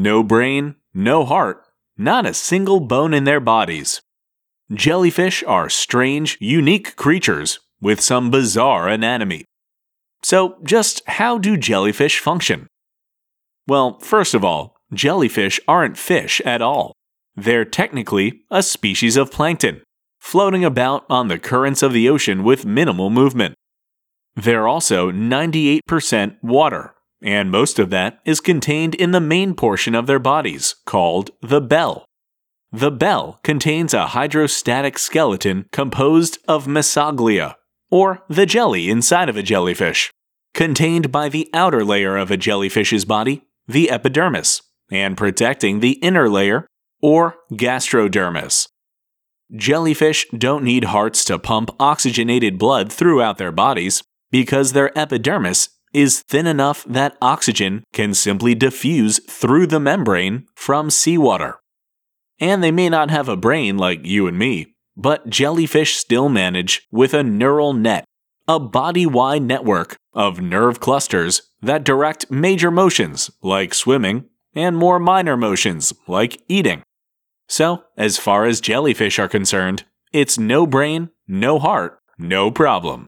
no brain, no heart, not a single bone in their bodies. Jellyfish are strange, unique creatures with some bizarre anatomy. So, just how do jellyfish function? Well, first of all, jellyfish aren't fish at all. They're technically a species of plankton, floating about on the currents of the ocean with minimal movement. They're also 98% water, and most of that is contained in the main portion of their bodies, called the bell. The bell contains a hydrostatic skeleton composed of mesoglea, or the jelly inside of a jellyfish, contained by the outer layer of a jellyfish's body, the epidermis, and protecting the inner layer, or gastrodermis. Jellyfish don't need hearts to pump oxygenated blood throughout their bodies because their epidermis is thin enough that oxygen can simply diffuse through the membrane from seawater. And they may not have a brain like you and me, but jellyfish still manage with a neural net, a body wide network of nerve clusters that direct major motions like swimming and more minor motions like eating. So, as far as jellyfish are concerned, it's no brain, no heart, no problem.